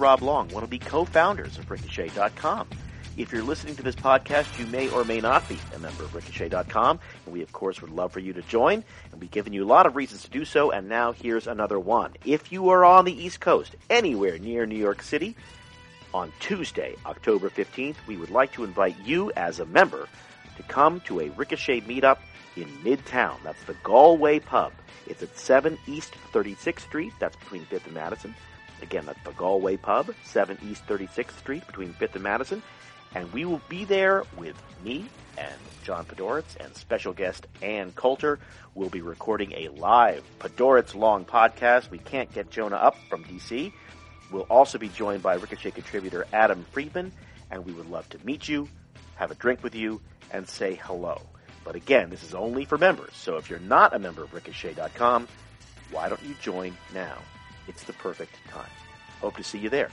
Rob Long, one of the co-founders of Ricochet.com. If you're listening to this podcast, you may or may not be a member of Ricochet.com, and we of course would love for you to join, and we've given you a lot of reasons to do so, and now here's another one. If you are on the East Coast, anywhere near New York City, on Tuesday, October 15th, we would like to invite you as a member to come to a Ricochet meetup in Midtown. That's the Galway Pub. It's at 7 East 36th Street. That's between 5th and Madison. Again, that's the Galway Pub, 7 East 36th Street between 5th and Madison. And we will be there with me and John Podhoretz and special guest Ann Coulter. We'll be recording a live Podhoretz Long podcast. We can't get Jonah up from DC. We'll also be joined by Ricochet contributor Adam Freedman, and we would love to meet you, have a drink with you, and say hello. But again, this is only for members, so if you're not a member of Ricochet.com, why don't you join now? It's the perfect time. Hope to see you there.